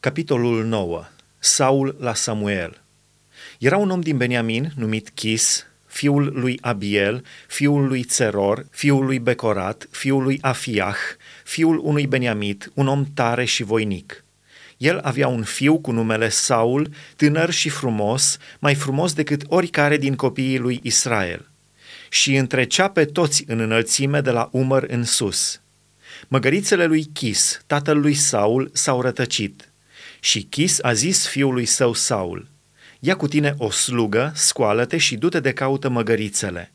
Capitolul 9. Saul la Samuel. Era un om din Beniamin numit Chis, fiul lui Abiel, fiul lui Țeror, fiul lui Becorat, fiul lui Afiah, fiul unui Beniamit, un om tare și voinic. El avea un fiu cu numele Saul, tânăr și frumos, mai frumos decât oricare din copiii lui Israel. Și întrecea pe toți în înălțime de la umăr în sus. Măgărițele lui Chis, tatăl lui Saul, s-au rătăcit – și Chis a zis fiului său Saul, ia cu tine o slugă, scoală-te și du-te de caută măgărițele.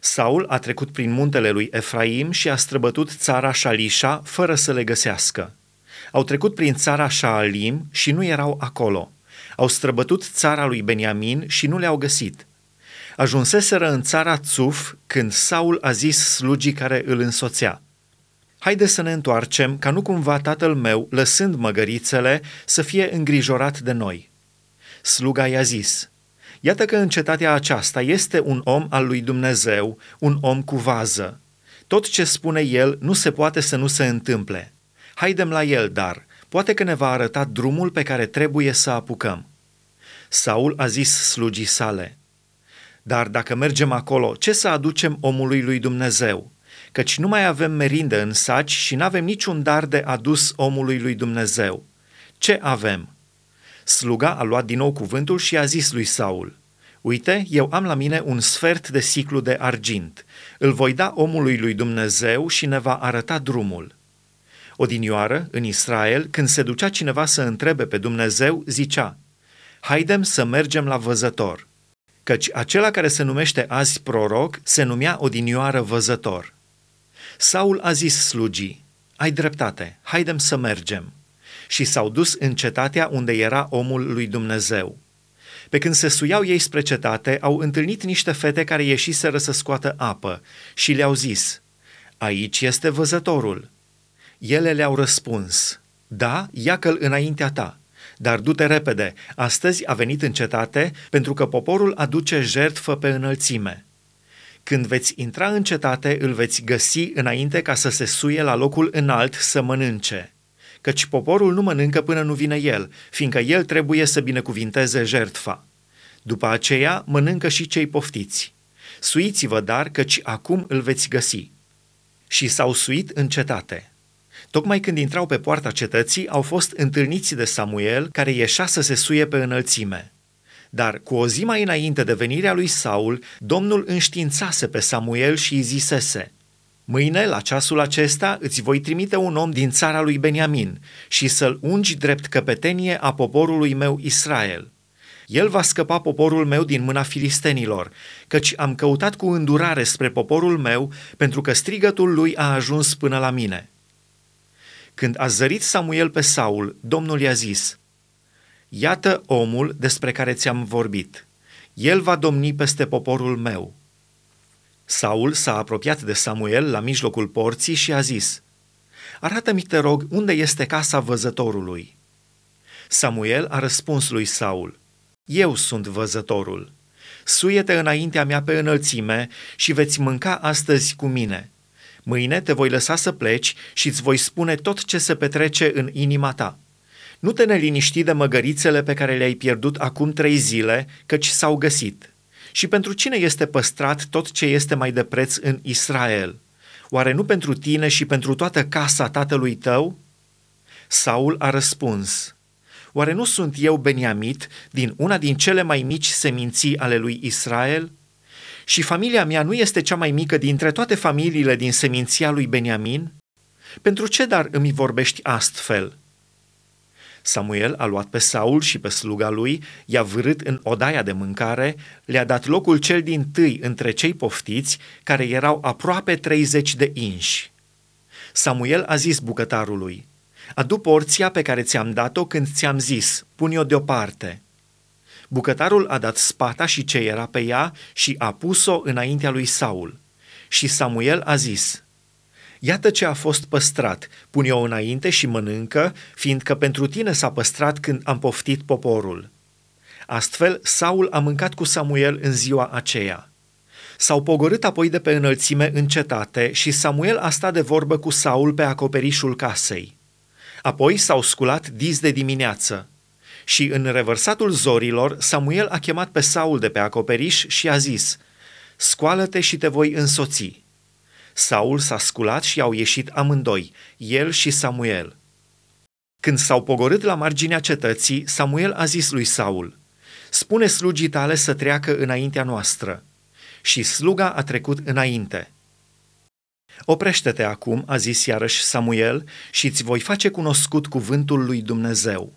Saul a trecut prin muntele lui Efraim și a străbătut țara Shalisha fără să le găsească. Au trecut prin țara Shaalim și nu erau acolo. Au străbătut țara lui Beniamin și nu le-au găsit. Ajunseseră în țara Țuf când Saul a zis slugii care îl însoțea – Haide să ne întoarcem, ca nu cumva tatăl meu, lăsând măgărițele, să fie îngrijorat de noi. Sluga i-a zis, Iată că în cetatea aceasta este un om al lui Dumnezeu, un om cu vază. Tot ce spune el nu se poate să nu se întâmple. Haidem la el, dar poate că ne va arăta drumul pe care trebuie să apucăm. Saul a zis slugii sale, Dar dacă mergem acolo, ce să aducem omului lui Dumnezeu? Căci nu mai avem merindă în saci și nu avem niciun dar de adus omului lui Dumnezeu. Ce avem? Sluga a luat din nou cuvântul și a zis lui Saul, Uite, eu am la mine un sfert de siclu de argint. Îl voi da omului lui Dumnezeu și ne va arăta drumul. Odinioară, în Israel, când se ducea cineva să întrebe pe Dumnezeu, zicea, Haidem să mergem la văzător. Căci acela care se numește azi proroc se numea odinioară văzător. Saul a zis slugii, ai dreptate, haidem să mergem. Și s-au dus în cetatea unde era omul lui Dumnezeu. Pe când se suiau ei spre cetate, au întâlnit niște fete care ieșiseră să scoată apă și le-au zis, Aici este văzătorul. Ele le-au răspuns, Da, ia-că-l înaintea ta, dar du-te repede, astăzi a venit în cetate pentru că poporul aduce jertfă pe înălțime. Când veți intra în cetate, îl veți găsi înainte ca să se suie la locul înalt să mănânce. Căci poporul nu mănâncă până nu vine el, fiindcă el trebuie să binecuvinteze jertfa. După aceea mănâncă și cei poftiți. Suiți-vă dar, căci acum îl veți găsi. Și s-au suit în cetate. Tocmai când intrau pe poarta cetății, au fost întâlniți de Samuel, care ieșea să se suie pe înălțime. Dar cu o zi mai înainte de venirea lui Saul, Domnul înștiințase pe Samuel și îi zisese, Mâine, la ceasul acesta, îți voi trimite un om din țara lui Beniamin și să-l ungi drept căpetenie a poporului meu Israel. El va scăpa poporul meu din mâna filistenilor, căci am căutat cu îndurare spre poporul meu, pentru că strigătul lui a ajuns până la mine. Când a zărit Samuel pe Saul, Domnul i-a zis – Iată omul despre care ți-am vorbit. El va domni peste poporul meu. Saul s-a apropiat de Samuel la mijlocul porții și a zis, Arată-mi, te rog, unde este casa văzătorului. Samuel a răspuns lui Saul, Eu sunt văzătorul. Suiete înaintea mea pe înălțime și veți mânca astăzi cu mine. Mâine te voi lăsa să pleci și îți voi spune tot ce se petrece în inima ta. Nu te neliniști de măgărițele pe care le-ai pierdut acum trei zile, căci s-au găsit. Și pentru cine este păstrat tot ce este mai de preț în Israel? Oare nu pentru tine și pentru toată casa tatălui tău? Saul a răspuns, Oare nu sunt eu Beniamit din una din cele mai mici seminții ale lui Israel? Și familia mea nu este cea mai mică dintre toate familiile din seminția lui Beniamin? Pentru ce dar îmi vorbești astfel?' Samuel a luat pe Saul și pe sluga lui, i-a vârât în odaia de mâncare, le-a dat locul cel din tâi între cei poftiți, care erau aproape 30 de inși. Samuel a zis bucătarului, Adu porția pe care ți-am dat-o când ți-am zis, pune-o deoparte. Bucătarul a dat spata și ce era pe ea și a pus-o înaintea lui Saul. Și Samuel a zis, Iată ce a fost păstrat, pune-o înainte și mănâncă, fiindcă pentru tine s-a păstrat când am poftit poporul. Astfel, Saul a mâncat cu Samuel în ziua aceea. S-au pogorât apoi de pe înălțime în cetate și Samuel a stat de vorbă cu Saul pe acoperișul casei. Apoi s-au sculat diz de dimineață. Și în revărsatul zorilor, Samuel a chemat pe Saul de pe acoperiș și a zis, Scoală-te și te voi însoți. Saul s-a sculat și au ieșit amândoi, el și Samuel. Când s-au pogorât la marginea cetății, Samuel a zis lui Saul, Spune slugii tale să treacă înaintea noastră. Și sluga a trecut înainte. Oprește-te acum, a zis iarăși Samuel, și îți voi face cunoscut cuvântul lui Dumnezeu.